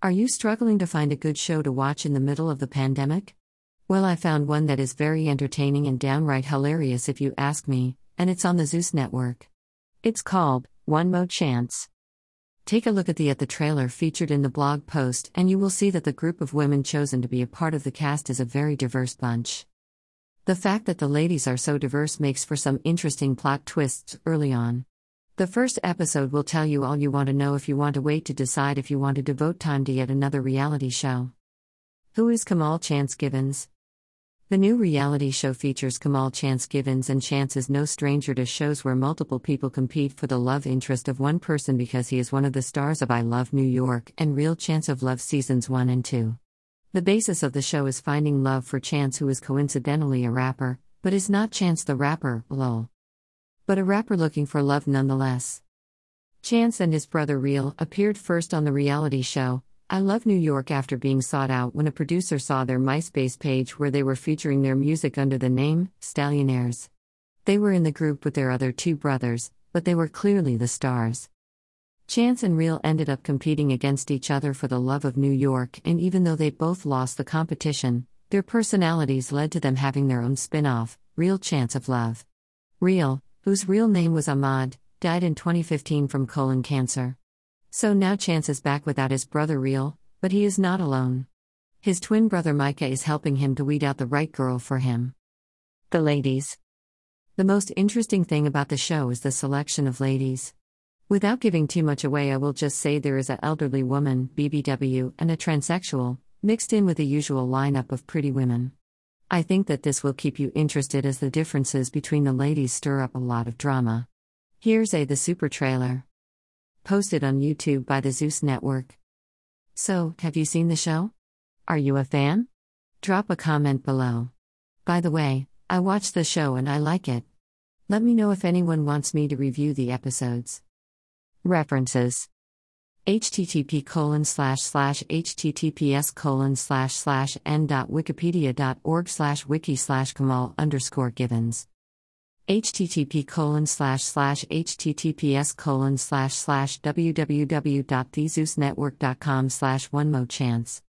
Are you struggling to find a good show to watch in the middle of the pandemic? Well, I found one that is very entertaining and downright hilarious if you ask me, and it's on the Zeus network. It's called One Mo Chance. Take a look at the at the trailer featured in the blog post and you will see that the group of women chosen to be a part of the cast is a very diverse bunch. The fact that the ladies are so diverse makes for some interesting plot twists early on. The first episode will tell you all you want to know if you want to wait to decide if you want to devote time to yet another reality show. Who is Kamal Chance Givens? The new reality show features Kamal Chance Givens, and Chance is no stranger to shows where multiple people compete for the love interest of one person because he is one of the stars of I Love New York and Real Chance of Love Seasons 1 and 2. The basis of the show is finding love for Chance, who is coincidentally a rapper, but is not Chance the rapper, lol but a rapper looking for love nonetheless. Chance and his brother Real appeared first on the reality show, I Love New York after being sought out when a producer saw their MySpace page where they were featuring their music under the name Stallionaires. They were in the group with their other two brothers, but they were clearly the stars. Chance and Real ended up competing against each other for the love of New York, and even though they both lost the competition, their personalities led to them having their own spin off, Real Chance of Love. Real, whose real name was Ahmad, died in 2015 from colon cancer. So now Chance is back without his brother Real, but he is not alone. His twin brother Micah is helping him to weed out the right girl for him. The ladies. The most interesting thing about the show is the selection of ladies. Without giving too much away, I will just say there is an elderly woman, BBW, and a transsexual, mixed in with the usual lineup of pretty women. I think that this will keep you interested as the differences between the ladies stir up a lot of drama. Here's a the super trailer. Posted on YouTube by the Zeus Network. So, have you seen the show? Are you a fan? Drop a comment below. By the way, I watched the show and I like it. Let me know if anyone wants me to review the episodes. References http colon slash slash https colon slash slash n dot wikipedia dot org slash wiki slash kamal underscore givens. http colon slash slash https colon slash slash www.thezeusnetwork.com slash one mo chance